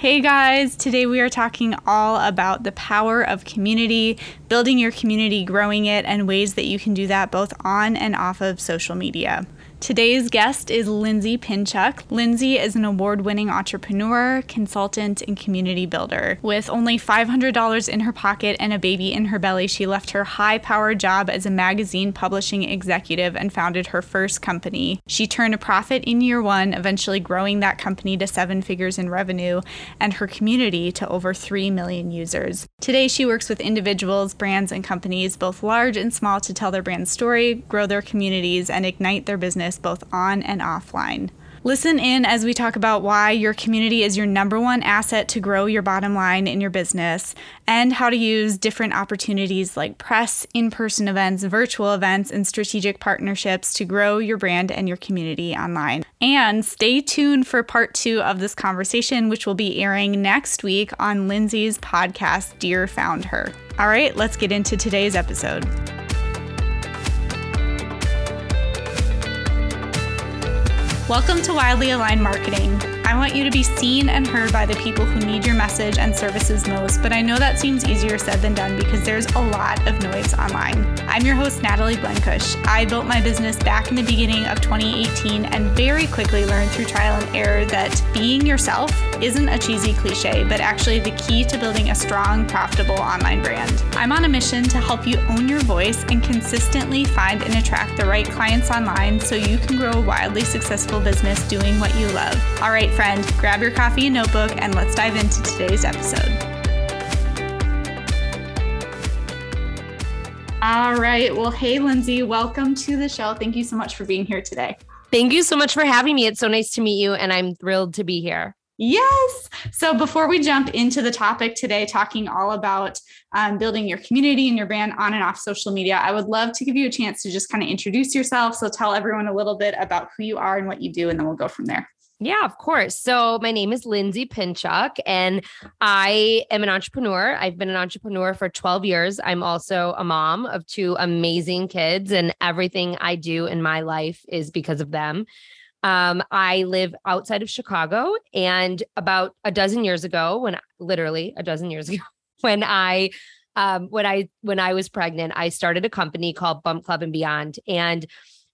Hey guys, today we are talking all about the power of community, building your community, growing it, and ways that you can do that both on and off of social media. Today's guest is Lindsay Pinchuk. Lindsay is an award winning entrepreneur, consultant, and community builder. With only $500 in her pocket and a baby in her belly, she left her high powered job as a magazine publishing executive and founded her first company. She turned a profit in year one, eventually growing that company to seven figures in revenue and her community to over 3 million users. Today, she works with individuals, brands, and companies, both large and small, to tell their brand story, grow their communities, and ignite their business business both on and offline. Listen in as we talk about why your community is your number one asset to grow your bottom line in your business and how to use different opportunities like press, in person events, virtual events, and strategic partnerships to grow your brand and your community online. And stay tuned for part two of this conversation, which will be airing next week on Lindsay's podcast, Dear Founder. All right, let's get into today's episode. Welcome to Wildly Aligned Marketing. I want you to be seen and heard by the people who need your message and services most, but I know that seems easier said than done because there's a lot of noise online. I'm your host, Natalie Blenkush. I built my business back in the beginning of 2018 and very quickly learned through trial and error that being yourself isn't a cheesy cliche, but actually the key to building a strong, profitable online brand. I'm on a mission to help you own your voice and consistently find and attract the right clients online so you can grow a wildly successful business doing what you love. All right, friend, grab your coffee and notebook and let's dive into today's episode. All right. Well, hey, Lindsay, welcome to the show. Thank you so much for being here today. Thank you so much for having me. It's so nice to meet you, and I'm thrilled to be here. Yes. So before we jump into the topic today, talking all about um, building your community and your brand on and off social media, I would love to give you a chance to just kind of introduce yourself. So tell everyone a little bit about who you are and what you do, and then we'll go from there. Yeah, of course. So my name is Lindsay Pinchuk, and I am an entrepreneur. I've been an entrepreneur for 12 years. I'm also a mom of two amazing kids, and everything I do in my life is because of them. Um, I live outside of Chicago, and about a dozen years ago, when literally a dozen years ago, when I um, when I when I was pregnant, I started a company called Bump Club and Beyond, and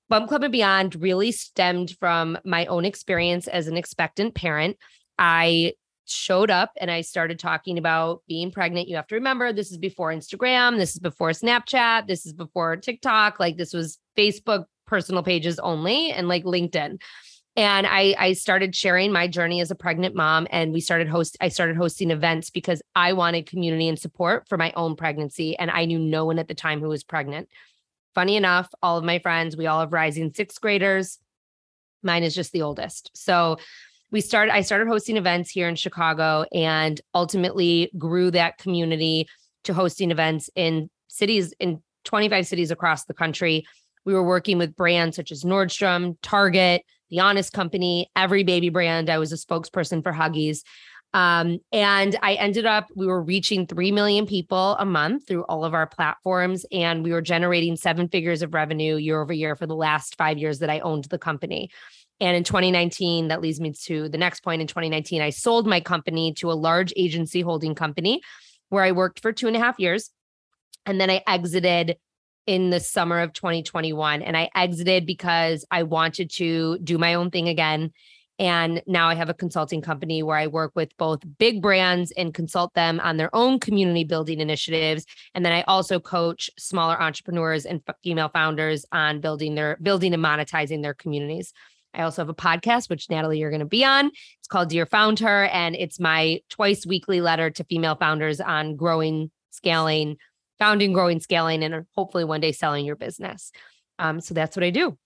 Bump Club and Beyond really stemmed from my own experience as an expectant parent. I showed up and I started talking about being pregnant. You have to remember this is before Instagram, this is before Snapchat, this is before TikTok, like this was Facebook personal pages only and like LinkedIn. And I I started sharing my journey as a pregnant mom and we started host I started hosting events because I wanted community and support for my own pregnancy and I knew no one at the time who was pregnant. Funny enough, all of my friends, we all have rising sixth graders. Mine is just the oldest. So we started, I started hosting events here in Chicago and ultimately grew that community to hosting events in cities, in 25 cities across the country. We were working with brands such as Nordstrom, Target, The Honest Company, every baby brand. I was a spokesperson for Huggies. Um, and I ended up, we were reaching 3 million people a month through all of our platforms, and we were generating seven figures of revenue year over year for the last five years that I owned the company. And in 2019, that leads me to the next point. In 2019, I sold my company to a large agency holding company where I worked for two and a half years. And then I exited in the summer of 2021. And I exited because I wanted to do my own thing again and now I have a consulting company where I work with both big brands and consult them on their own community building initiatives. And then I also coach smaller entrepreneurs and female founders on building their building and monetizing their communities. I also have a podcast, which Natalie, you're going to be on. It's called Dear Founder, and it's my twice weekly letter to female founders on growing, scaling, founding, growing, scaling, and hopefully one day selling your business. Um, so that's what I do.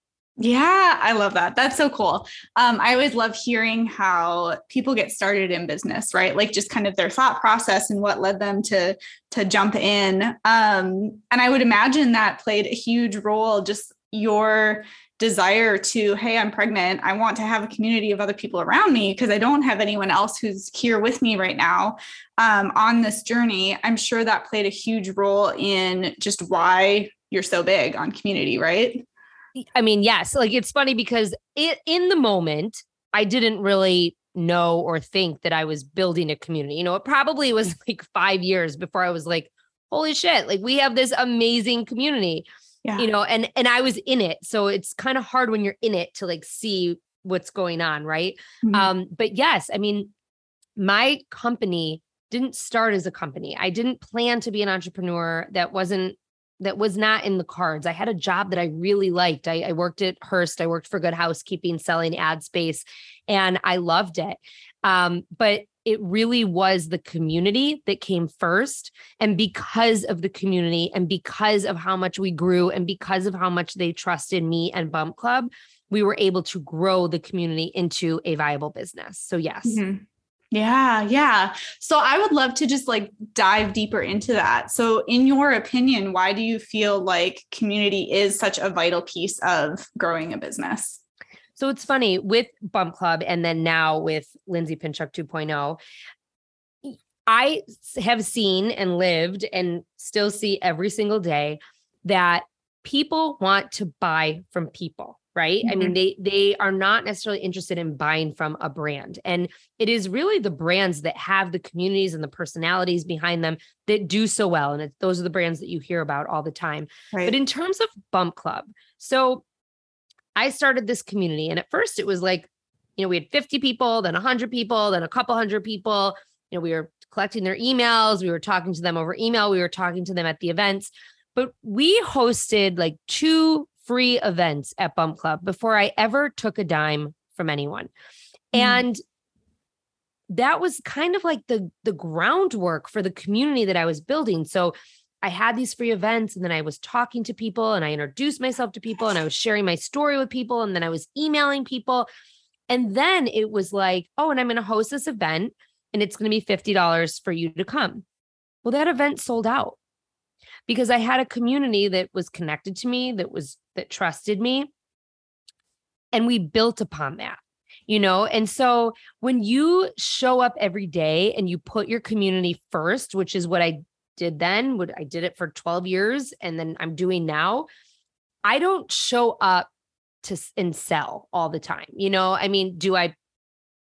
Yeah, I love that. That's so cool. Um, I always love hearing how people get started in business, right? Like just kind of their thought process and what led them to to jump in. Um, and I would imagine that played a huge role. Just your desire to, hey, I'm pregnant. I want to have a community of other people around me because I don't have anyone else who's here with me right now um, on this journey. I'm sure that played a huge role in just why you're so big on community, right? I mean, yes, like it's funny because it in the moment, I didn't really know or think that I was building a community. You know, it probably was like five years before I was like, holy shit, like we have this amazing community. Yeah. You know, and and I was in it. So it's kind of hard when you're in it to like see what's going on, right? Mm-hmm. Um, but yes, I mean, my company didn't start as a company. I didn't plan to be an entrepreneur. That wasn't that was not in the cards. I had a job that I really liked. I, I, worked at Hearst. I worked for Good Housekeeping, selling ad space, and I loved it. Um, but it really was the community that came first. And because of the community, and because of how much we grew, and because of how much they trusted me and Bump Club, we were able to grow the community into a viable business. So, yes. Mm-hmm. Yeah, yeah. So I would love to just like dive deeper into that. So, in your opinion, why do you feel like community is such a vital piece of growing a business? So, it's funny with Bump Club and then now with Lindsay Pinchuk 2.0. I have seen and lived and still see every single day that people want to buy from people right mm-hmm. i mean mm-hmm. they they are not necessarily interested in buying from a brand and it is really the brands that have the communities and the personalities behind them that do so well and it, those are the brands that you hear about all the time right. but in terms of bump club so i started this community and at first it was like you know we had 50 people then 100 people then a couple hundred people you know we were collecting their emails we were talking to them over email we were talking to them at the events but we hosted like two free events at Bump Club before I ever took a dime from anyone. Mm. And that was kind of like the the groundwork for the community that I was building. So I had these free events and then I was talking to people and I introduced myself to people and I was sharing my story with people and then I was emailing people. And then it was like, oh, and I'm going to host this event and it's going to be $50 for you to come. Well, that event sold out because I had a community that was connected to me, that was that trusted me. And we built upon that, you know? And so when you show up every day and you put your community first, which is what I did then, what I did it for 12 years and then I'm doing now, I don't show up to and sell all the time. You know, I mean, do I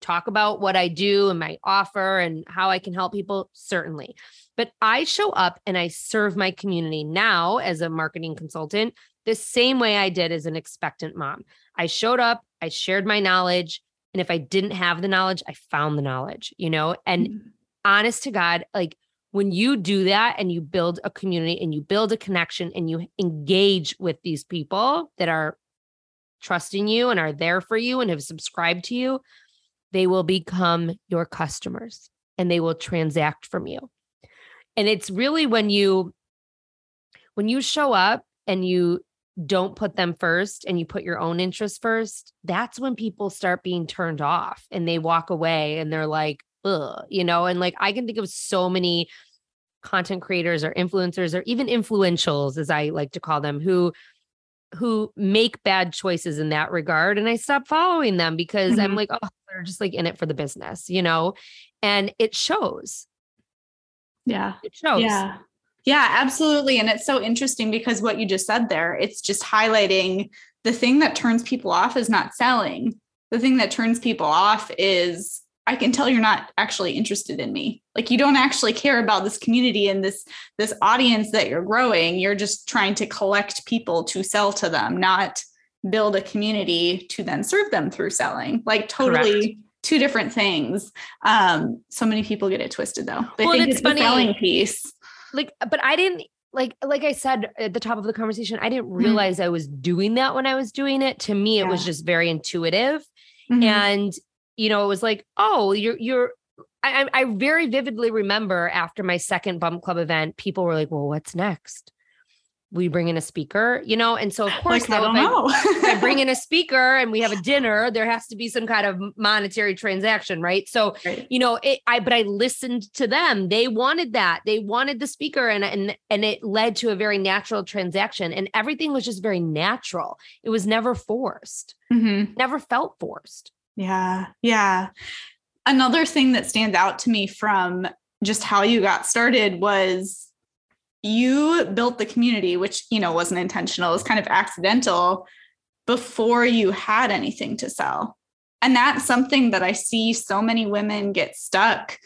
talk about what I do and my offer and how I can help people? Certainly. But I show up and I serve my community now as a marketing consultant the same way I did as an expectant mom. I showed up, I shared my knowledge. And if I didn't have the knowledge, I found the knowledge, you know? And mm-hmm. honest to God, like when you do that and you build a community and you build a connection and you engage with these people that are trusting you and are there for you and have subscribed to you, they will become your customers and they will transact from you. And it's really when you when you show up and you don't put them first and you put your own interests first, that's when people start being turned off and they walk away and they're like, ugh, you know, and like I can think of so many content creators or influencers or even influentials, as I like to call them, who who make bad choices in that regard. And I stop following them because mm-hmm. I'm like, oh, they're just like in it for the business, you know? And it shows. Yeah. It shows. Yeah. Yeah, absolutely. And it's so interesting because what you just said there, it's just highlighting the thing that turns people off is not selling. The thing that turns people off is I can tell you're not actually interested in me. Like you don't actually care about this community and this this audience that you're growing. You're just trying to collect people to sell to them, not build a community to then serve them through selling. Like totally Correct. two different things. Um, so many people get it twisted though. They well, think it's, it's funny. the selling piece like but i didn't like like i said at the top of the conversation i didn't mm-hmm. realize mm-hmm. i was doing that when i was doing it to me it yeah. was just very intuitive mm-hmm. and you know it was like oh you're you're I, I very vividly remember after my second bump club event people were like well what's next we bring in a speaker, you know? And so of course, like, I, I, if I bring in a speaker and we have a dinner, there has to be some kind of monetary transaction, right? So, right. you know, it, I, but I listened to them. They wanted that. They wanted the speaker and, and, and it led to a very natural transaction and everything was just very natural. It was never forced, mm-hmm. never felt forced. Yeah. Yeah. Another thing that stands out to me from just how you got started was you built the community, which, you know, wasn't intentional, it was kind of accidental before you had anything to sell. And that's something that I see so many women get stuck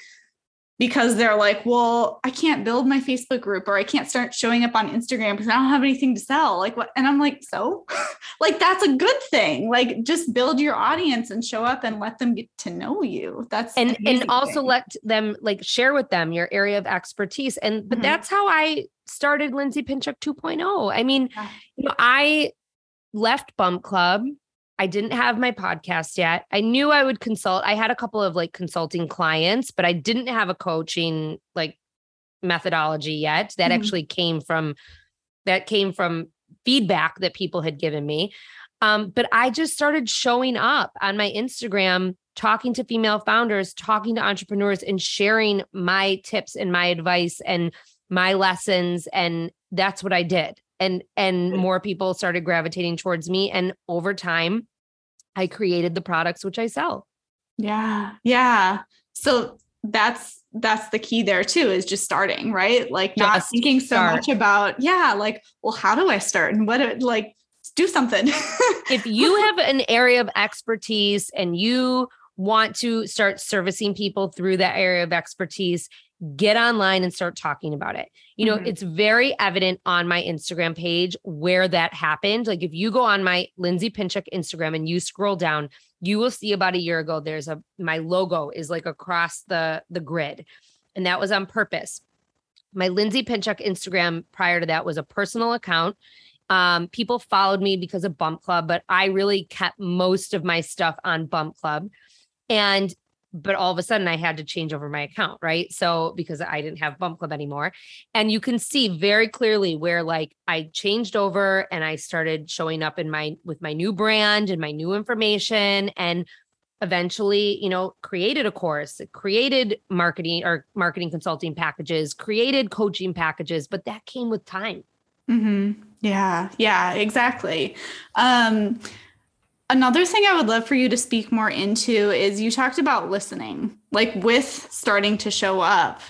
because they're like, well, I can't build my Facebook group or I can't start showing up on Instagram because I don't have anything to sell. Like what? And I'm like, so like that's a good thing. Like just build your audience and show up and let them get to know you. That's and and also thing. let them like share with them your area of expertise. And but mm-hmm. that's how I started Lindsay Pinchuk 2.0. I mean, yeah. you know, I left Bump Club I didn't have my podcast yet. I knew I would consult. I had a couple of like consulting clients, but I didn't have a coaching like methodology yet. That mm-hmm. actually came from that came from feedback that people had given me. Um, but I just started showing up on my Instagram, talking to female founders, talking to entrepreneurs, and sharing my tips and my advice and my lessons. And that's what I did and and more people started gravitating towards me and over time i created the products which i sell. Yeah yeah. So that's that's the key there too is just starting right? Like not just thinking so start. much about yeah like well how do i start? And what like do something. If you have an area of expertise and you want to start servicing people through that area of expertise get online and start talking about it. You know, mm-hmm. it's very evident on my Instagram page where that happened. Like if you go on my Lindsay Pinchuk Instagram and you scroll down, you will see about a year ago there's a my logo is like across the the grid. And that was on purpose. My Lindsay Pinchuk Instagram prior to that was a personal account. Um, people followed me because of Bump Club, but I really kept most of my stuff on Bump Club. And but all of a sudden I had to change over my account, right? So because I didn't have Bump Club anymore. And you can see very clearly where like I changed over and I started showing up in my with my new brand and my new information and eventually, you know, created a course, created marketing or marketing consulting packages, created coaching packages, but that came with time. Mhm. Yeah. Yeah, exactly. Um Another thing I would love for you to speak more into is you talked about listening, like with starting to show up.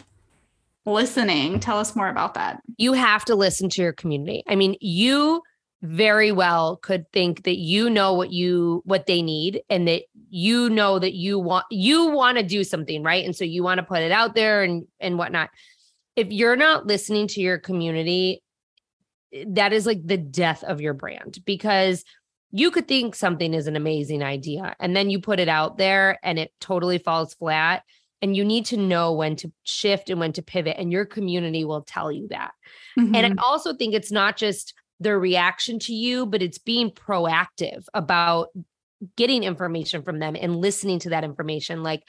Listening. Tell us more about that. You have to listen to your community. I mean, you very well could think that you know what you what they need and that you know that you want you want to do something right and so you want to put it out there and and whatnot if you're not listening to your community that is like the death of your brand because you could think something is an amazing idea and then you put it out there and it totally falls flat and you need to know when to shift and when to pivot and your community will tell you that mm-hmm. and i mm-hmm. also think it's not just their reaction to you but it's being proactive about getting information from them and listening to that information like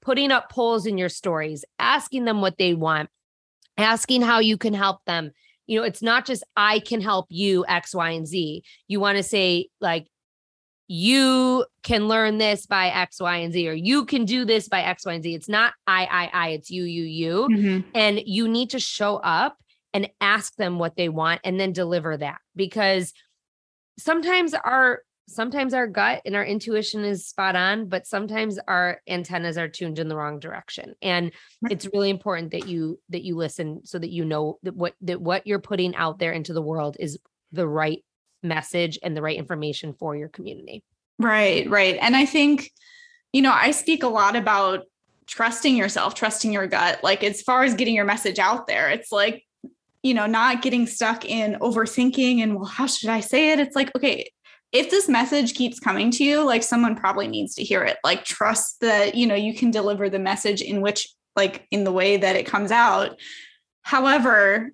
putting up polls in your stories asking them what they want asking how you can help them you know, it's not just I can help you X, Y, and Z. You want to say, like, you can learn this by X, Y, and Z, or you can do this by X, Y, and Z. It's not I, I, I, it's you, you, you. Mm-hmm. And you need to show up and ask them what they want and then deliver that because sometimes our sometimes our gut and our intuition is spot on but sometimes our antennas are tuned in the wrong direction. And it's really important that you that you listen so that you know that what that what you're putting out there into the world is the right message and the right information for your community. Right right. And i think you know i speak a lot about trusting yourself trusting your gut. Like as far as getting your message out there it's like you know not getting stuck in overthinking and well how should i say it? It's like okay if this message keeps coming to you, like someone probably needs to hear it. Like trust that, you know, you can deliver the message in which, like, in the way that it comes out. However,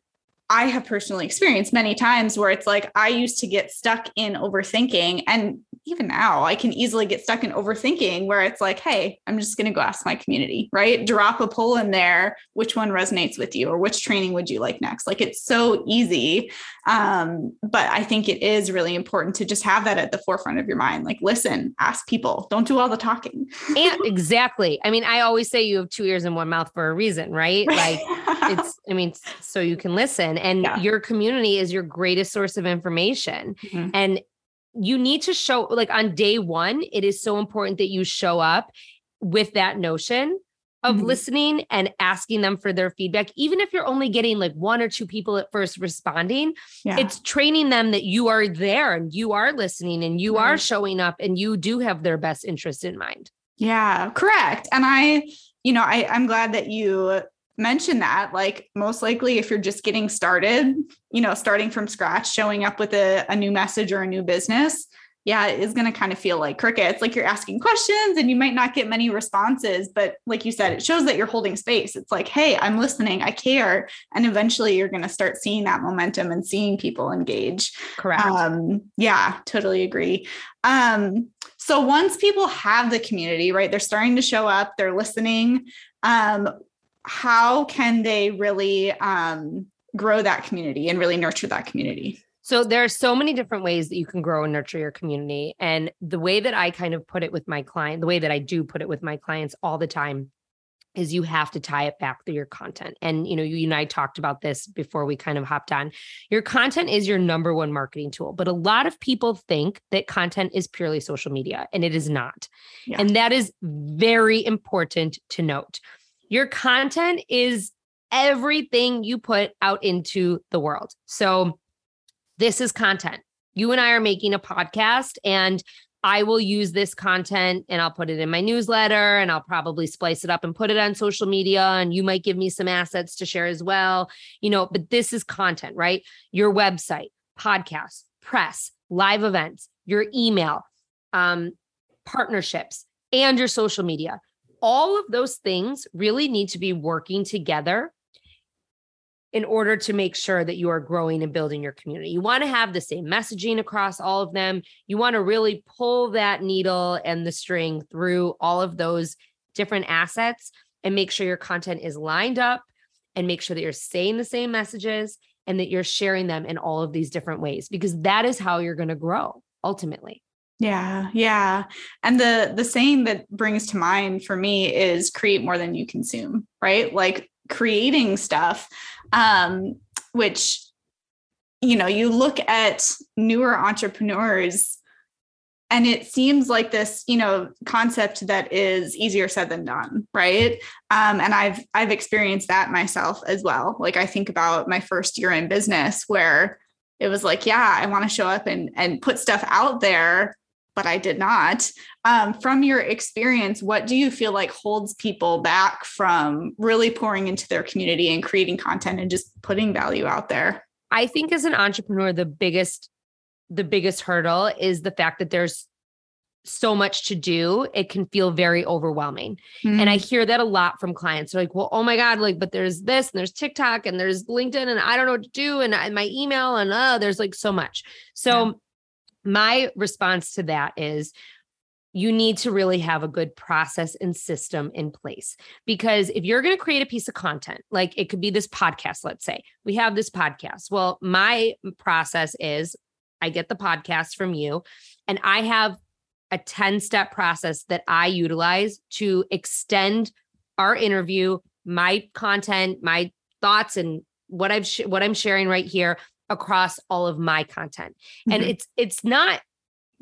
I have personally experienced many times where it's like I used to get stuck in overthinking and even now I can easily get stuck in overthinking where it's like, hey, I'm just going to go ask my community, right? Drop a poll in there. Which one resonates with you or which training would you like next? Like it's so easy. Um, but I think it is really important to just have that at the forefront of your mind. Like, listen, ask people, don't do all the talking. and exactly. I mean, I always say you have two ears and one mouth for a reason, right? Like, it's, I mean, so you can listen and yeah. your community is your greatest source of information. Mm-hmm. And you need to show like on day one, it is so important that you show up with that notion of Mhm. listening and asking them for their feedback, even if you're only getting like one or two people at first responding, Yeah. it's training them that you are there and you are listening and you are showing up and you do have their best interest in mind. Yeah, correct. And I, you know, I, I'm glad that you mentioned that. Like, most likely, if you're just getting started, you know, starting from scratch, showing up with a, a new message or a new business, yeah, it is going to kind of feel like crickets. Like you're asking questions and you might not get many responses. But like you said, it shows that you're holding space. It's like, hey, I'm listening, I care. And eventually you're going to start seeing that momentum and seeing people engage. Correct. Um, yeah, totally agree. Um, so once people have the community, right, they're starting to show up, they're listening. Um, how can they really um, grow that community and really nurture that community? So there are so many different ways that you can grow and nurture your community. And the way that I kind of put it with my client, the way that I do put it with my clients all the time is you have to tie it back to your content. And you know, you and I talked about this before we kind of hopped on. Your content is your number one marketing tool, but a lot of people think that content is purely social media and it is not. Yeah. And that is very important to note. Your content is everything you put out into the world. So this is content. You and I are making a podcast and I will use this content and I'll put it in my newsletter and I'll probably splice it up and put it on social media. And you might give me some assets to share as well. You know, but this is content, right? Your website, podcast, press, live events, your email, um, partnerships, and your social media. All of those things really need to be working together in order to make sure that you are growing and building your community. You want to have the same messaging across all of them. You want to really pull that needle and the string through all of those different assets and make sure your content is lined up and make sure that you're saying the same messages and that you're sharing them in all of these different ways because that is how you're going to grow ultimately. Yeah, yeah. And the the saying that brings to mind for me is create more than you consume, right? Like creating stuff um which you know, you look at newer entrepreneurs and it seems like this you know concept that is easier said than done right um, and i've i've experienced that myself as well like i think about my first year in business where it was like yeah i want to show up and and put stuff out there but i did not um, from your experience what do you feel like holds people back from really pouring into their community and creating content and just putting value out there I think as an entrepreneur, the biggest the biggest hurdle is the fact that there's so much to do. It can feel very overwhelming. And I hear that a lot from clients. They're like, well, oh my God, like, but there's this and there's TikTok and there's LinkedIn and I don't know what to do. And, and my email and uh, there's like so much. So my response to that is you need to really have a good process and system in place. Because if you're going to create a piece of content, like it could be this podcast, let's say we have this podcast. Well, my process is I get the podcast from you and I have a 10 step process that I utilize to extend our interview, my content, my thoughts and what I've sh- what I'm sharing right here across all of my content. And Mhm. it's it's not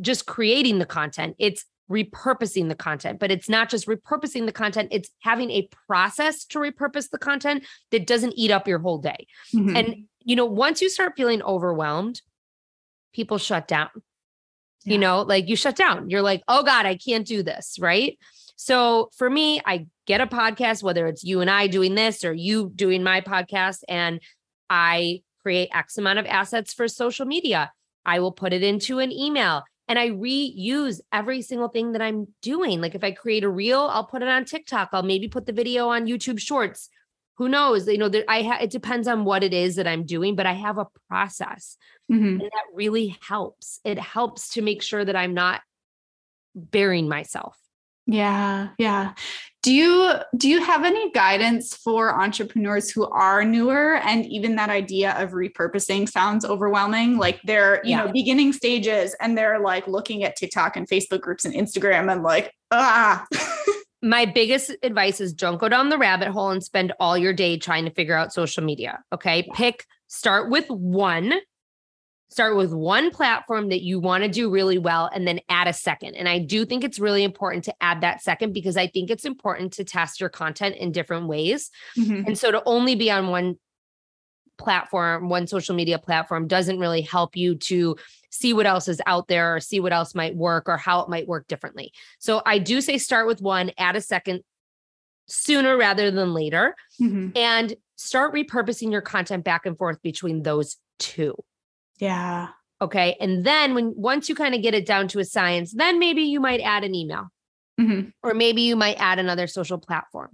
just creating the content, it's repurposing the content, but it's not just repurposing the content, it's having a process to repurpose the content that doesn't eat up your whole day. Mhm. And you know, once you start feeling overwhelmed, people shut down. Yeah. You know, like you shut down. You're like, "Oh god, I can't do this," right? So for me, I get a podcast whether it's you and I doing this or you doing my podcast and I create X amount of assets for social media. I will put it into an email and I reuse every single thing that I'm doing. Like if I create a reel, I'll put it on TikTok. I'll maybe put the video on YouTube Shorts. Who knows? You know, there, I ha- it depends on what it is that I'm doing, but I have a process, Mhm. and that really helps. It helps to make sure that I'm not burying myself. Yeah, yeah. Do you do you have any guidance for entrepreneurs who are newer and even that idea of repurposing sounds overwhelming like they're, you Yeah. know, beginning stages and they're like looking at TikTok and Facebook groups and Instagram and like, ah. my biggest advice is don't go down the rabbit hole and spend all your day trying to figure out social media. Okay. Pick, start with one start with one platform that you want to do really well and then add a second. And I do think it's really important to add that second because I think it's important to test your content in different ways. Mm-hmm. And so to only be on one platform, one social media platform doesn't really help you to see what else is out there or see what else might work or how it might work differently. So I do say start with one, add a second sooner rather than later, mm-hmm. and start repurposing your content back and forth between those two. Yeah. Okay. And then when once you kind of get it down to a science, then maybe you might add an email. Mm-hmm. Or maybe you might add another social platform.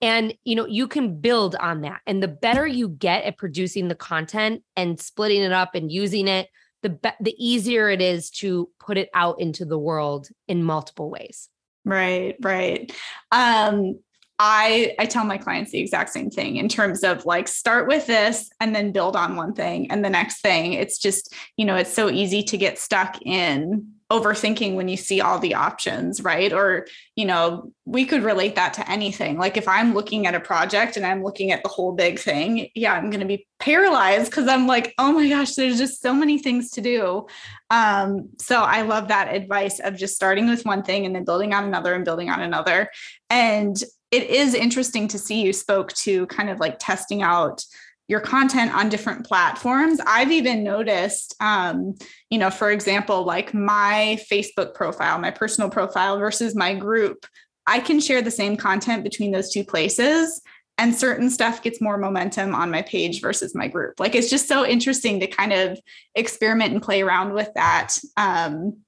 And you know, you can build on that. And the better you get at producing the content and splitting it up and using it, the be- the easier it is to put it out into the world in multiple ways. Right, right. Um I I tell my clients the exact same thing in terms of like start with this and then build on one thing and the next thing. It's just, you know, it's so easy to get stuck in overthinking when you see all the options, right? Or, you know, we could relate that to anything. Like if I'm looking at a project and I'm looking at the whole big thing, yeah, I'm going to be paralyzed because I'm like, oh my gosh, there's just so many things to do. Um, so I love that advice of just starting with one thing and then building on another and building on another. And it is interesting to see you spoke to kind of like testing out your content on different platforms. I've even noticed, um, you know, for example, like my Facebook profile, my personal profile versus my group, I can share the same content between those two places. And certain stuff gets more momentum on my page versus my group. Like it's just so interesting to kind of experiment and play around with that. Um,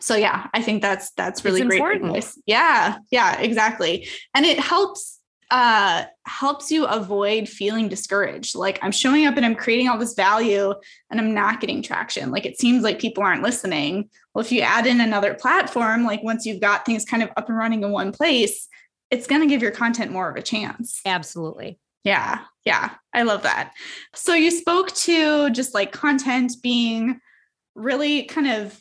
so yeah, I think that's that's really it's great advice. Yeah, yeah, exactly. And it helps uh helps you avoid feeling discouraged. Like I'm showing up and I'm creating all this value and I'm not getting traction. Like it seems like people aren't listening. Well, if you add in another platform, like once you've got things kind of up and running in one place, it's going to give your content more of a chance. Absolutely. Yeah. Yeah. I love that. So you spoke to just like content being really kind of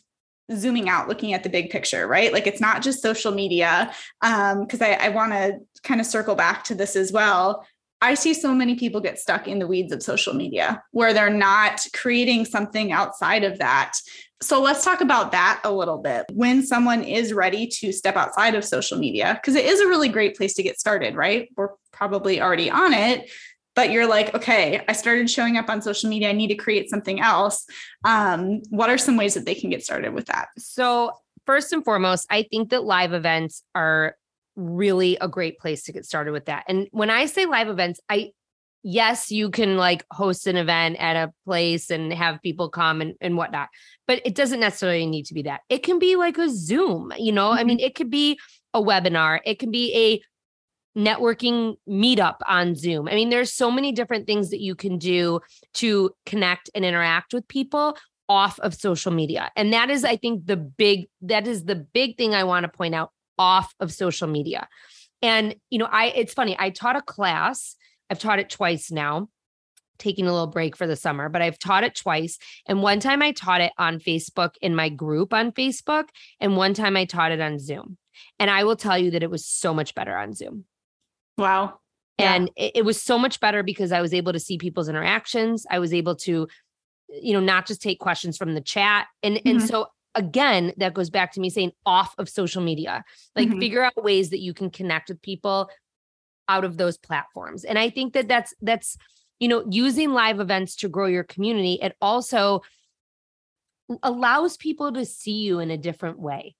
zooming out looking at the big picture right? Like it's not just social media um because i, I want to kind of circle back to this as well. I see so many people get stuck in the weeds of social media where they're not creating something outside of that. So let's talk about that a little bit. When someone is ready to step outside of social media because it is a really great place to get started right? We're probably already on it but you're like, okay, I started showing up on social media. I need to create something else. Um, what are some ways that they can get started with that? So, first and foremost, I think that live events are really a great place to get started with that. And when I say live events, I yes, you can like host an event at a place and have people come and, and whatnot, but it doesn't necessarily need to be that. It can be like a Zoom, you know, mm-hmm. I mean, it could be a webinar, it can be a networking meetup on Zoom. I mean, there's so many different things that you can do to connect and interact with people off of social media. And that is I think the big that is the big thing I want to point out off of social media. And you know, I it's funny, I taught a class. I've taught it twice now. Taking a little break for the summer, but I've taught it twice. And one time I taught it on Facebook in my group on Facebook, and one time I taught it on Zoom. And I will tell you that it was so much better on Zoom. Wow. And yeah. it, it was so much better because I was able to see people's interactions. I was able to, you know, not just take questions from the chat. And mm-hmm. and so again, that goes back to me saying off of social media. Like mm-hmm. figure out ways that you can connect with people out of those platforms. And I think that that's that's you know, using live events to grow your community. It also allows people to see you in a different way.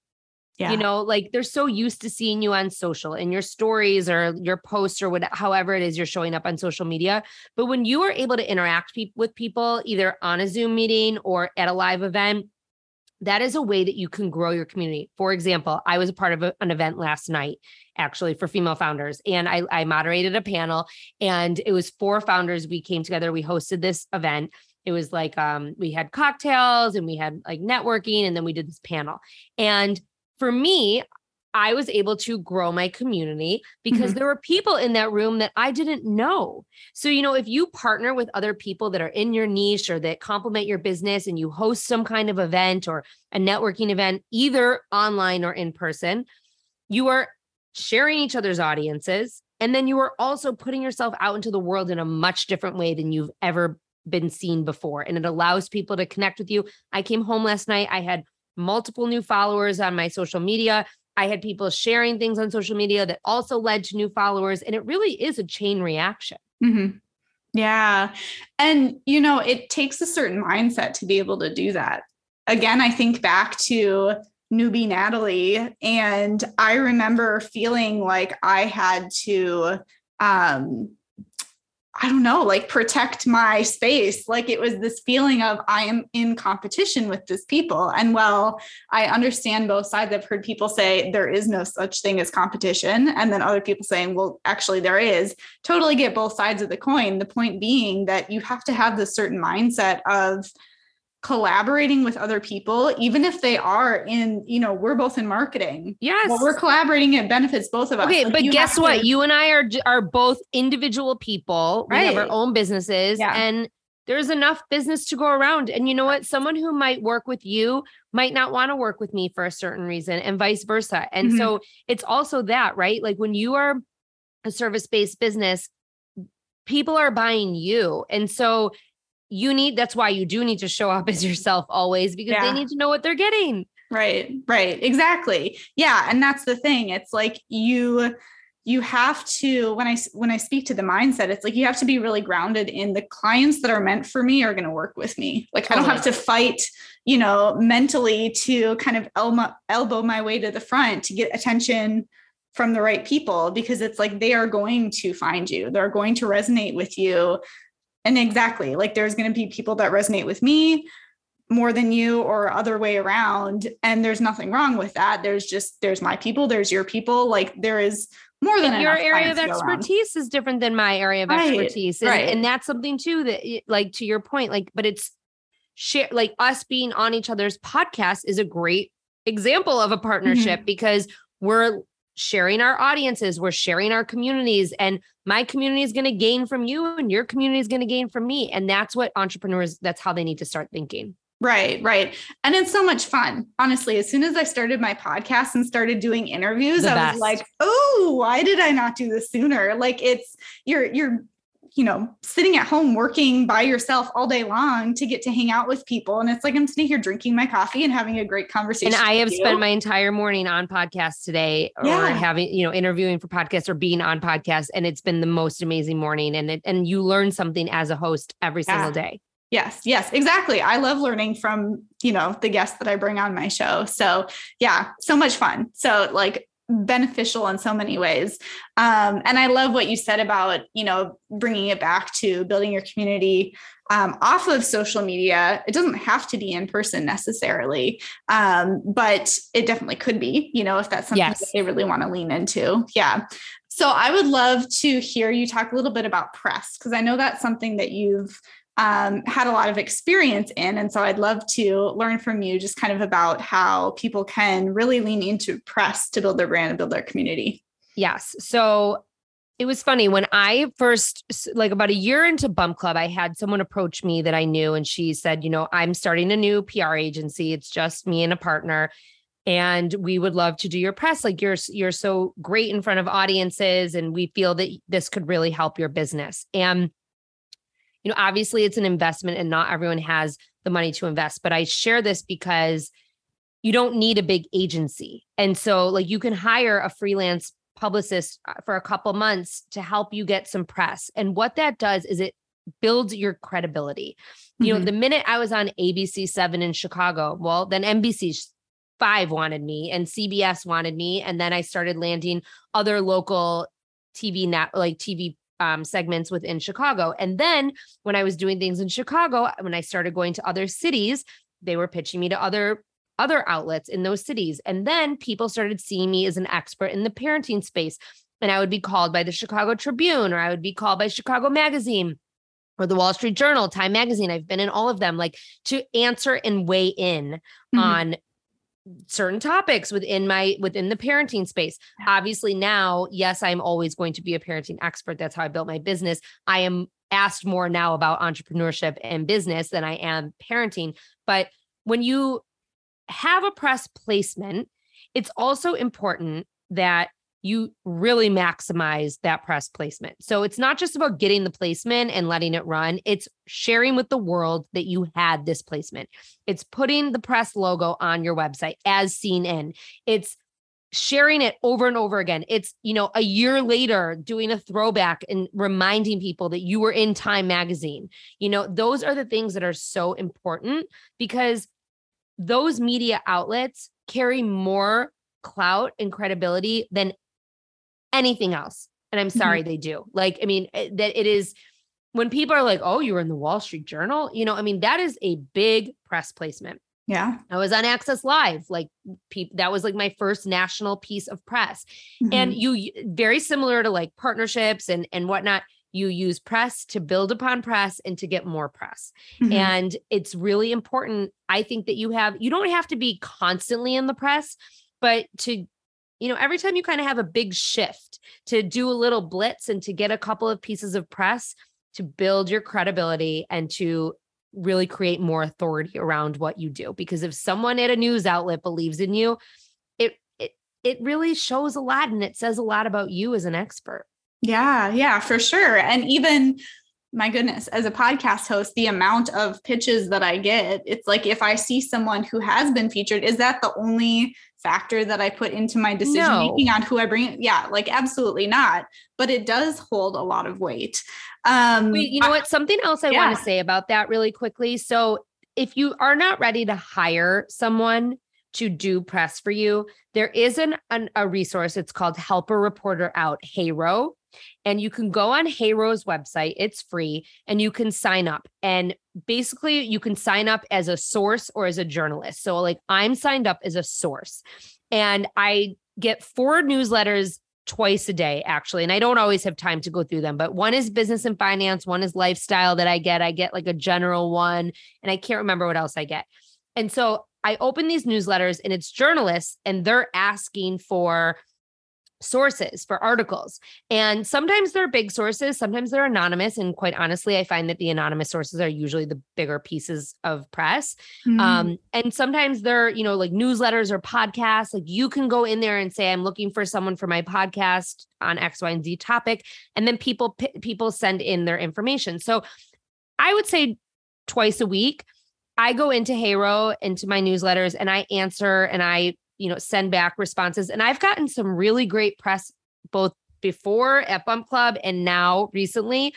Yeah. You know, like they're so used to seeing you on social and your stories or your posts or whatever, however it is you're showing up on social media. But when you are able to interact pe- with people either on a Zoom meeting or at a live event, that is a way that you can grow your community. For example, I was a part of a, an event last night, actually, for female founders, and I, I moderated a panel, and it was four founders. We came together, we hosted this event. It was like um, we had cocktails and we had like networking, and then we did this panel. And for me, I was able to grow my community because mm-hmm. there were people in that room that I didn't know. So, you know, if you partner with other people that are in your niche or that complement your business and you host some kind of event or a networking event, either online or in person, you are sharing each other's audiences. And then you are also putting yourself out into the world in a much different way than you've ever been seen before and it allows people to connect with you. I came home last night. I had multiple new followers on my social media. I had people sharing things on social media that also led to new followers. And it really is a chain reaction. Mm-hmm. Yeah. And, you know, it takes a certain mindset to be able to do that. Again, I think back to newbie Natalie, and I remember feeling like I had to um, I don't know, like protect my space. Like it was this feeling of I am in competition with this people. And while I understand both sides, I've heard people say there is no such thing as competition. And then other people saying, well, actually, there is. Totally get both sides of the coin. The point being that you have to have this certain mindset of, collaborating with other people even if they are in you know we're both in marketing. Yes. well, we're collaborating it benefits both of us. Okay like, but guess what? to- you and i are are both individual people. Right. we have our own businesses yeah. and there's enough business to go around. And you know what? Someone who might work with you might not want to work with me for a certain reason and vice versa. And mm-hmm. so it's also that right? Like when you are a service based business people are buying you. And so you need that's why you do need to show up as yourself always because yeah. they need to know what they're getting. Right, right. Exactly. Yeah, and that's the thing. It's like you you have to when i when i speak to the mindset it's like you have to be really grounded in the clients that are meant for me are going to work with me like totally. i don't have to fight you know mentally to kind of elbow, elbow my way to the front to get attention from the right people because it's like they are going to find you they're going to resonate with you and exactly like there's going to be people that resonate with me more than you or other way around and there's nothing wrong with that there's just there's my people there's your people like there is more than your area of expertise is different than my area of right, expertise and, right. and that's something too that like to your point like but it's share like us being on each other's podcast is a great example of a partnership mm-hmm. because we're sharing our audiences, we're sharing our communities, and my community is going to gain from you, and your community is going to gain from me. And that's what entrepreneurs, that's how they need to start thinking. Right, right. And it's so much fun. Honestly, as soon as I started my podcast and started doing interviews, the I best. was like, "Oh, why did I not do this sooner?" Like it's you're you're you know, sitting at home working by yourself all day long to get to hang out with people. And it's like I'm sitting here drinking my coffee and having a great conversation. And I have spent my entire morning on podcasts today yeah. or having, you know, interviewing for podcasts or being on podcasts. And it's been the most amazing morning. And it, and you learn something as a host every yeah. single day. Yes, yes, exactly. I love learning from, you know, the guests that I bring on my show. So, yeah, so much fun. So, like beneficial in so many ways. Um, and I love what you said about, you know, bringing it back to building your community um, off of social media. It doesn't have to be in person necessarily, um, but it definitely could be, you know, if that's something yes. that they really want to lean into. Yeah. So I would love to hear you talk a little bit about press because I know that's something that you've um, had a lot of experience in. And so I'd love to learn from you just kind of about how people can really lean into press to build their brand and build their community. Yes. So it was funny when I first, like about a year into Bump Club, I had someone approach me that I knew, and she said, You know, I'm starting a new PR agency. It's just me and a partner. And we would love to do your press. Like you're you're so great in front of audiences, and we feel that this could really help your business. And you know, obviously it's an investment and not everyone has the money to invest, but I share this because you don't need a big agency. And so like you can hire a freelance publicist uh, for a couple months to help you get some press. And what that does is it builds your credibility. Mm-hmm. You know, mm-hmm. the minute I was on ABC 7 in Chicago, well, then NBC 5 wanted me and CBS wanted me and then I started landing other local TV net like TV um, segments within Chicago. And then when I was doing things in Chicago, when I started going to other cities, they were pitching me to other other outlets in those cities. And then people started seeing me as an expert in the parenting space. And I would be called by the Chicago Tribune or I would be called by Chicago Magazine or the Wall Street Journal, Time Magazine. I've been in all of them, like to answer and weigh in mm-hmm. on certain topics within my within the parenting space. Obviously now yes i'm always going to be a parenting expert. That's how i built my business. I am asked more now about entrepreneurship and business than i am parenting. But when you have a press placement it's also important that you really maximize that press placement. So it's not just about getting the placement and letting it run, it's sharing with the world that you had this placement. It's putting the press logo on your website as seen in. It's sharing it over and over again. It's, you know, a year later doing a throwback and reminding people that you were in Time magazine. You know, those are the things that are so important because those media outlets carry more clout and credibility than anything else. And I'm mm-hmm. sorry mm-hmm. they do. Like, I mean, eh, that it is when people are like, oh, you were in the Wall Street Journal, you know, I mean, that is a big press placement. Yeah. I was on Access Live. Like pe- that was like my first national piece of press. Mm-hmm. And you very similar to like partnerships and and whatnot, you use press to build upon press and to get more press. Mm-hmm. And it's really important I think that you have you don't have to be constantly in the press, but to you know, every time you kind of have a big shift to do a little blitz and to get a couple of pieces of press to build your credibility and to really create more authority around what you do because if someone at a news outlet believes in you it it it really shows a lot and it says a lot about you as an expert. Yeah yeah for sure. And even my goodness, as a podcast host, the amount of pitches that I get, it's like if I see someone who has been featured, is that the only factor that I put into my decision no. making on who I bring? Yeah, like absolutely not. But it does hold a lot of weight. Um, Wait, you know I, what? Something else I yeah. want to say about that really quickly. So if you are not ready to hire someone to do press for you, there is an, an a resource. It's called Help a Reporter Out, HARO. And you can go on HARO's website, it's free, and you can sign up. And basically, you can sign up as a source or as a journalist. So, like, I'm signed up as a source, and I get four newsletters twice a day actually and i don't always have time to go through them but one is business and finance one is lifestyle that i get i get like a general one and i can't remember what else i get and so i open these newsletters and it's journalists and they're asking for sources for articles. And sometimes they're big sources, sometimes they're anonymous. And quite honestly, I find that the anonymous sources are usually the bigger pieces of press. Mm-hmm. Um, and sometimes they're, you know, like newsletters or podcasts. Like you can go in there and say, I'm looking for someone for my podcast on X, Y, and Z topic. And then people people send in their information. So I would say twice a week. I go into HARO, into my newsletters, and I answer and I you know, send back responses. And I've gotten some really great press both before at Bump Club and now recently.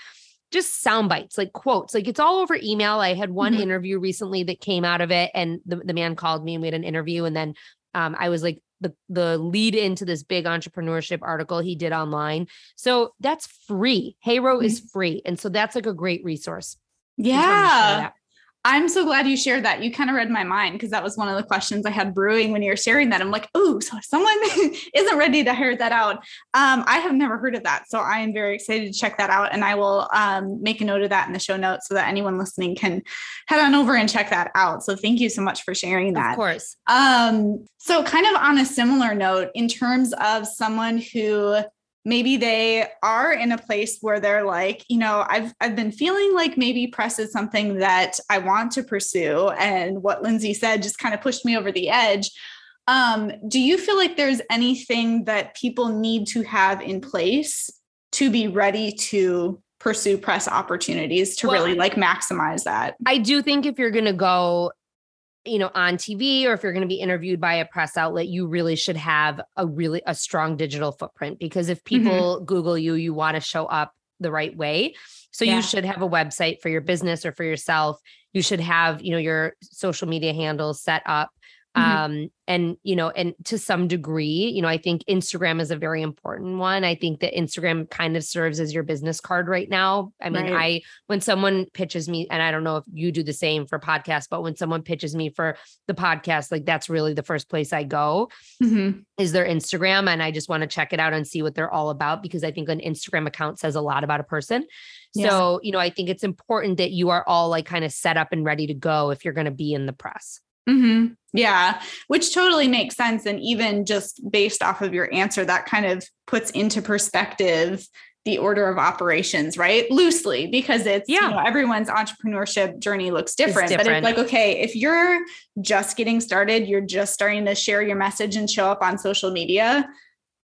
Just sound bites, like quotes, like it's all over email. I had one mm-hmm. interview recently that came out of it, and the, the man called me and we had an interview. And then um, I was like the the lead into this big entrepreneurship article he did online. So that's free. HARO mm-hmm. is free, and so that's like a great resource. Yeah, I'm so glad you shared that. You kind of read my mind because that was one of the questions I had brewing when you were sharing that. I'm like, oh, so if someone isn't ready to hear that out, um, I have never heard of that. So I am very excited to check that out. And I will um, make a note of that in the show notes so that anyone listening can head on over and check that out. So thank you so much for sharing that. Of course. Um, so, kind of on a similar note, in terms of someone who maybe they are in a place where they're like you know i've i've been feeling like maybe press is something that i want to pursue. And what lindsay said just kind of pushed me over the edge. Um, do you feel like there's anything that people need to have in place to be ready to pursue press opportunities to well, really like maximize that? I do think if you're going to go you know on tv or if you're going to be interviewed by a press outlet you really should have a really a strong digital footprint because if mm-hmm. people mm-hmm. google you you want to show up the right way so yeah. you should have a website for your business or for yourself you should have you know your social media handles set up Mm-hmm. Um, and you know, and to some degree, you know, I think Instagram is a very important one. I think that Instagram kind of serves as your business card right now. I mean, right. I when someone pitches me, and I don't know if you do the same for podcasts, but when someone pitches me for the podcast, like that's really the first place I go mm-hmm. is their Instagram. And I just want to check it out and see what they're all about because I think an Instagram account says a lot about a person. Yeah. So, you know, I think it's important that you are all like kind of set up and ready to go if you're going to be in the press. Mm-hmm. Yeah, which totally makes sense. And even just based off of your answer, that kind of puts into perspective the order of operations, right? Loosely, because it's, yeah. you know, everyone's entrepreneurship journey looks different, different, But it's like, okay, if you're just getting started, you're just starting to share your message and show up on social media,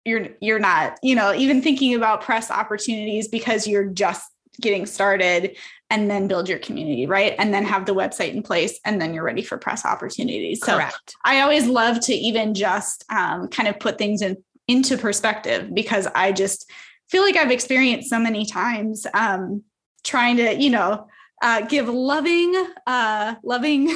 you're you're not you know even thinking about press opportunities because you're just getting started and then build your community right and then have the website in place and then you're ready for press opportunities so Correct. i always love to even just um, kind of put things in into perspective because i just feel like i've experienced so many times um, trying to you know uh, give loving, uh, loving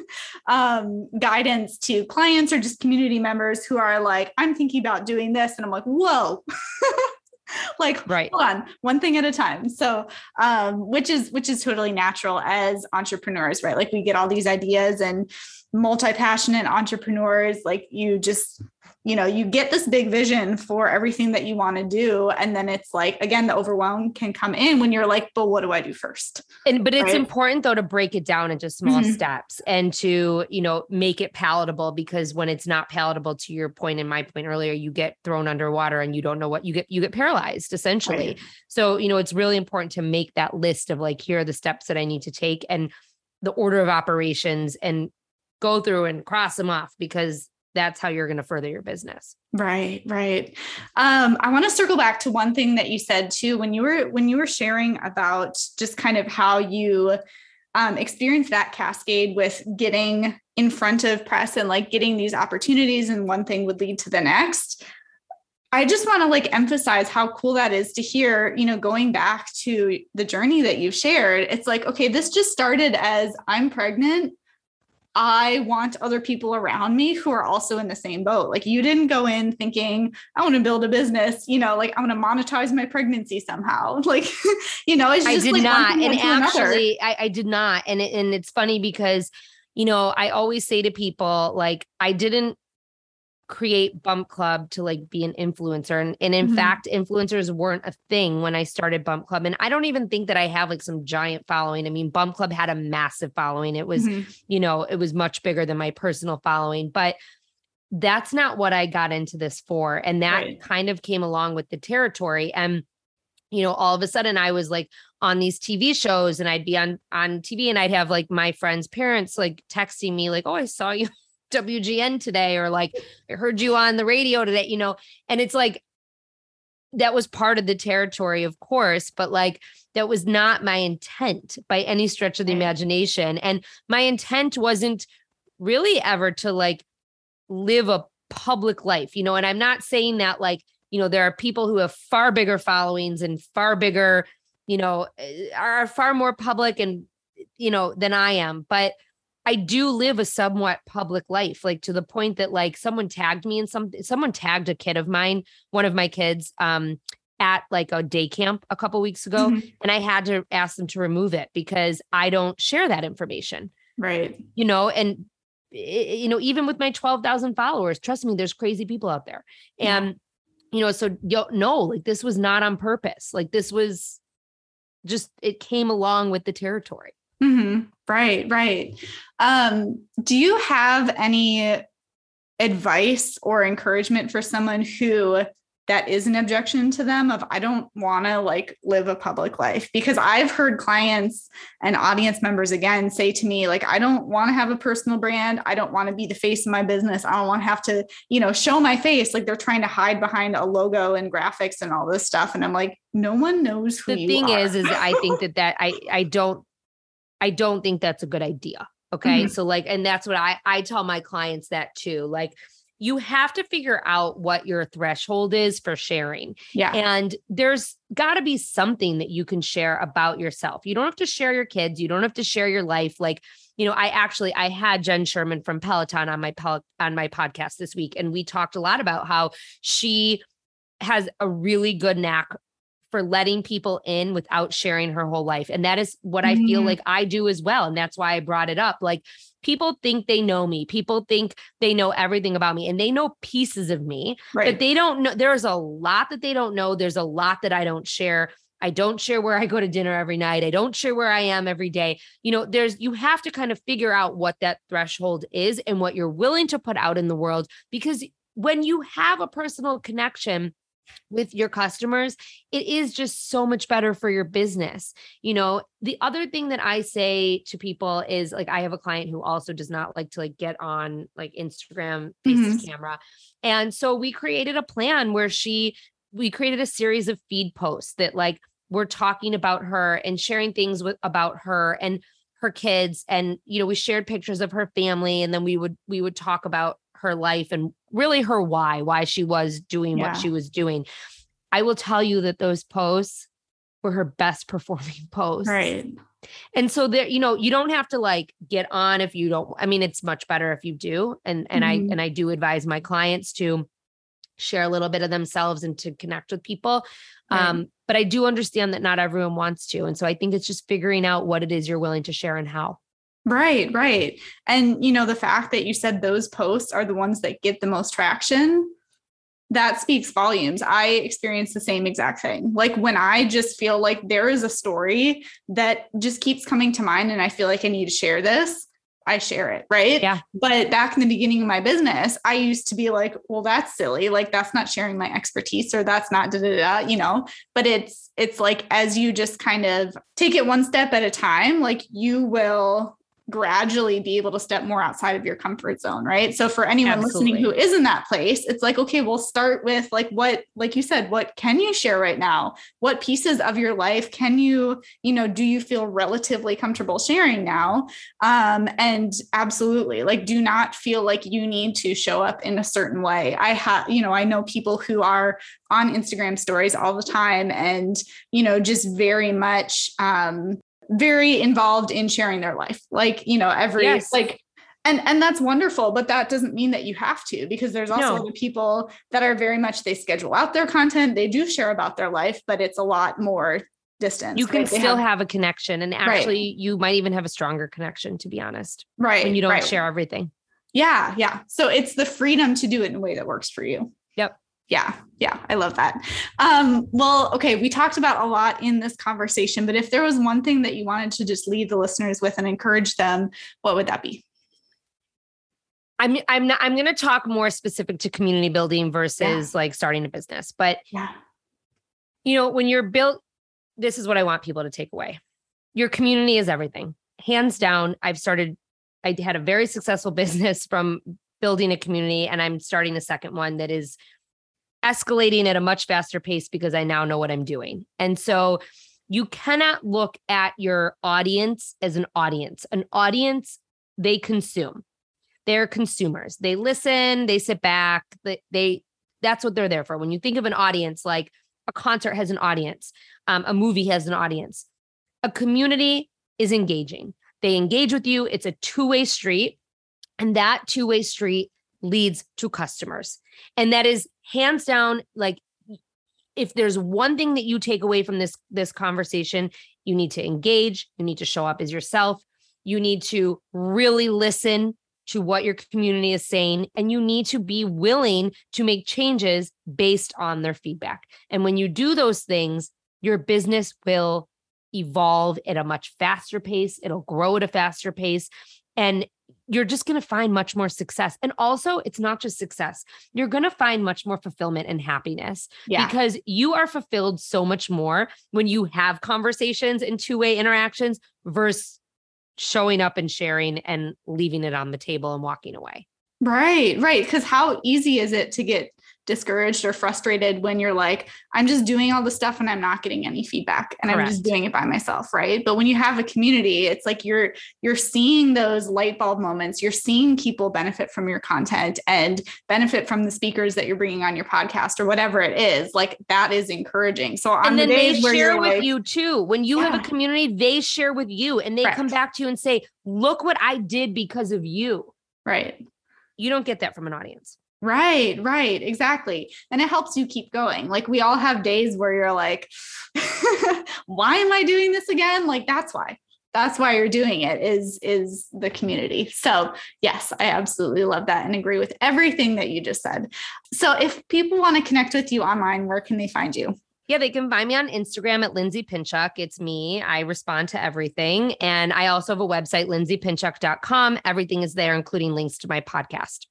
um, guidance to clients or just community members who are like, I'm thinking about doing this. And I'm like, whoa. like right. hold on one thing at a time. So um which is which is totally natural as entrepreneurs right? Like we get all these ideas and multi-passionate entrepreneurs like you just you know you get this big vision for everything that you want to do and then it's like again the overwhelm can come in when you're like but what do i do first and but it's right? important though to break it down into small Mhm. steps and to you know make it palatable because when it's not palatable to your point and my point earlier you get thrown underwater and you don't know what you get you get paralyzed essentially Right. so you know it's really important to make that list of like here are the steps that i need to take and the order of operations and go through and cross them off because that's how you're going to further your business Right, right. Um, I want to circle back to one thing that you said too when you were when you were sharing about just kind of how you um, experienced that cascade with getting in front of press and like getting these opportunities, and one thing would lead to the next. I just want to like emphasize how cool that is to hear, you know, going back to the journey that you've shared. It's like, okay, this just started as I'm pregnant. I want other people around me who are also in the same boat. Like you didn't go in thinking, I want to build a business, you know, like I want to monetize my pregnancy somehow. Like, you know, it's I just did like not. And led to another. actually, I, I did not. And it, and it's funny because, you know, I always say to people, like, I didn't create Bump Club to like be an influencer. And, and in Mhm. fact, influencers weren't a thing when I started Bump Club. And I don't even think that I have like some giant following. I mean, Bump Club had a massive following. It was, Mhm. you know, it was much bigger than my personal following. But that's not what I got into this for. And that Right. kind of came along with the territory. And, you know, all of a sudden I was like on these TV shows and I'd be on on TV and I'd have like my friends' parents like texting me, like, oh, I saw you WGN today, or like I heard you on the radio today, you know, and it's like that was part of the territory, of course, but like that was not my intent by any stretch of the imagination. And my intent wasn't really ever to like live a public life, you know, and I'm not saying that like, you know, there are people who have far bigger followings and far bigger, you know, eh, are far more public and, you know, than I am. But I do live a somewhat public life, like to the point that like someone tagged me in some someone tagged a kid of mine, one of my kids, um, at like a day camp a couple weeks ago, Mhm. and I had to ask them to remove it because I don't share that information, Right. you know, and you know, even with my 12,000 followers, trust me, there's crazy people out there. Yeah. And you know, so yo, no, like this was not on purpose. Like this was just it came along with the territory. hmm Right, right. Um, do you have any advice or encouragement for someone who that is an objection to them of I don't want to like live a public life? Because I've heard clients and audience members again say to me like I don't want to have a personal brand. I don't want to be the face of my business. I don't want to have to you know show my face. Like they're trying to hide behind a logo and graphics and all this stuff. And I'm like no one knows who the you thing are. is is i think that that i i don't i don't think that's a good idea okay? Mhm. so like and that's what i i tell my clients that too like you have to figure out what your threshold is for sharing. Yeah. And there's got to be something that you can share about yourself. You don't have to share your kids. You don't have to share your life. Like you know i actually i had jenn sherman from peloton on my Pel- on my podcast this week and we talked a lot about how she has a really good knack for letting people in without sharing her whole life. And that is what I feel Mhm. like I do as well. And that's why I brought it up. Like people think they know me, people think they know everything about me, and they know pieces of me, right but they don't know. There's a lot that they don't know. There's a lot that I don't share. I don't share where I go to dinner every night. I don't share where I am every day. You know, there's, you have to kind of figure out what that threshold is and what you're willing to put out in the world because when you have a personal connection, with your customers, it is just so much better for your business. You know, the other thing that I say to people is like I have a client who also does not like to like get on like Instagram face mm-hmm. camera. And so we created a plan where she we created a series of feed posts that like we're talking about her and sharing things with about her and her kids and you know we shared pictures of her family and then we would we would talk about her life and really her why, why she was doing yeah. what she was doing. I will tell you that those posts were her best performing posts. Right. And so there, you know, you don't have to like get on if you don't. I mean, it's much better if you do. And and mm-hmm. I and I do advise my clients to share a little bit of themselves and to connect with people. Right. Um, but I do understand that not everyone wants to. And so I think it's just figuring out what it is you're willing to share and how. Right, right. And you know, the fact that you said those posts are the ones that get the most traction, that speaks volumes. I experience the same exact thing. Like when I just feel like there is a story that just keeps coming to mind and I feel like I need to share this, I share it, right? Yeah. But back in the beginning of my business, I used to be like, well, that's silly. Like that's not sharing my expertise or that's not da da da, you know. But it's it's like as you just kind of take it one step at a time, like you will gradually be able to step more outside of your comfort zone, right? So for anyone Absolutely. listening who is in that place, it's like, okay, we'll start with like what, like you said, what can you share right now? What pieces of your life can you, you know, do you feel relatively comfortable sharing now? Um, and absolutely, like, do not feel like you need to show up in a certain way. I have, you know, I know people who are on Instagram stories all the time and, you know, just very much um, very involved in sharing their life like you know every yes. like and and that's wonderful but that doesn't mean that you have to because there's also no. people that are very much they schedule out their content they do share about their life but it's a lot more distance you can right? still have, have, a connection and actually right. you might even have a stronger connection to be honest right when you don't right. share everything yeah yeah so it's the freedom to do it in a way that works for you yeah yeah i love that. Um, well okay we talked about a lot in this conversation but if there was one thing that you wanted to just leave the listeners with and encourage them what would that be? I'm i'm not i'm going to talk more specific to community building versus yeah. like starting a business but yeah. you know when you're built this is what i want people to take away. Your community is everything hands down. I've started i had a very successful business from building a community and i'm starting a second one that is escalating at a much faster pace because I now know what I'm doing. And so you cannot look at your audience as an audience. An audience, they consume. They're consumers. They listen, they sit back, they, they that's what they're there for. When you think of an audience, like a concert has an audience, um, a movie has an audience. A community is engaging. They engage with you. It's a two-way street. And that two-way street leads to customers. And that is hands down like if there's one thing that you take away from this this conversation, you need to engage, you need to show up as yourself, you need to really listen to what your community is saying and you need to be willing to make changes based on their feedback. And when you do those things, your business will evolve at a much faster pace, it'll grow at a faster pace and you're just going to find much more success. And also, it's not just success. You're going to find much more fulfillment and happiness yeah. because you are fulfilled so much more when you have conversations and two-way interactions versus showing up and sharing and leaving it on the table and walking away. Right, right. Because how easy is it to get discouraged or frustrated when you're like, I'm just doing all the stuff and I'm not getting any feedback and Correct. I'm just doing it by myself, right? But when you have a community, it's like you're you're seeing those light bulb moments. You're seeing people benefit from your content and benefit from the speakers that you're bringing on your podcast or whatever it is. Like that is encouraging. So on and then the they share with like, you too. When you yeah. have a community, they share with you and they Correct. come back to you and say, "Look what I did because of you." Right. You don't get that from an audience. Right, right, exactly. And it helps you keep going. Like we all have days where you're like, why am I doing this again? Like that's why. That's why you're doing it is is the community. So, yes, I absolutely love that and agree with everything that you just said. So, if people want to connect with you online, where can they find you? Yeah, they can find me on Instagram at Lindsay Pinchuk. It's me. I respond to everything. And I also have a website, lindsaypinchuk.com. Everything is there, including links to my podcast.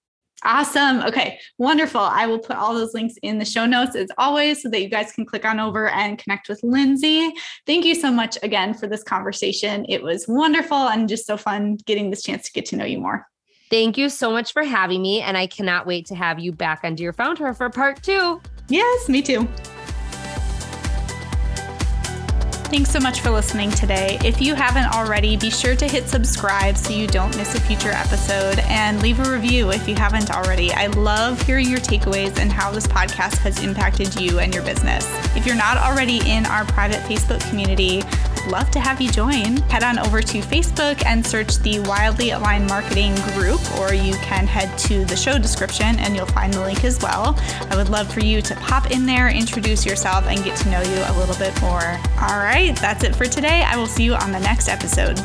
Awesome. Okay, wonderful. I will put all those links in the show notes as always so that you guys can click on over and connect with Lindsay. Thank you so much again for this conversation. It was wonderful and just so fun getting this chance to get to know you more. Thank you so much for having me. And I cannot wait to have you back on Dear Founder for part two. Yes, me too. Thanks so much for listening today. If you haven't already, be sure to hit subscribe so you don't miss a future episode and leave a review if you haven't already. I love hearing your takeaways and how this podcast has impacted you and your business. If you're not already in our private Facebook community, I'd love to have you join. Head on over to Facebook and search the Wildly Aligned Marketing group, or you can head to the show description and you'll find the link as well. I would love for you to pop in there, introduce yourself, and get to know you a little bit more. All right right, that's it for today. I will see you on the next episode.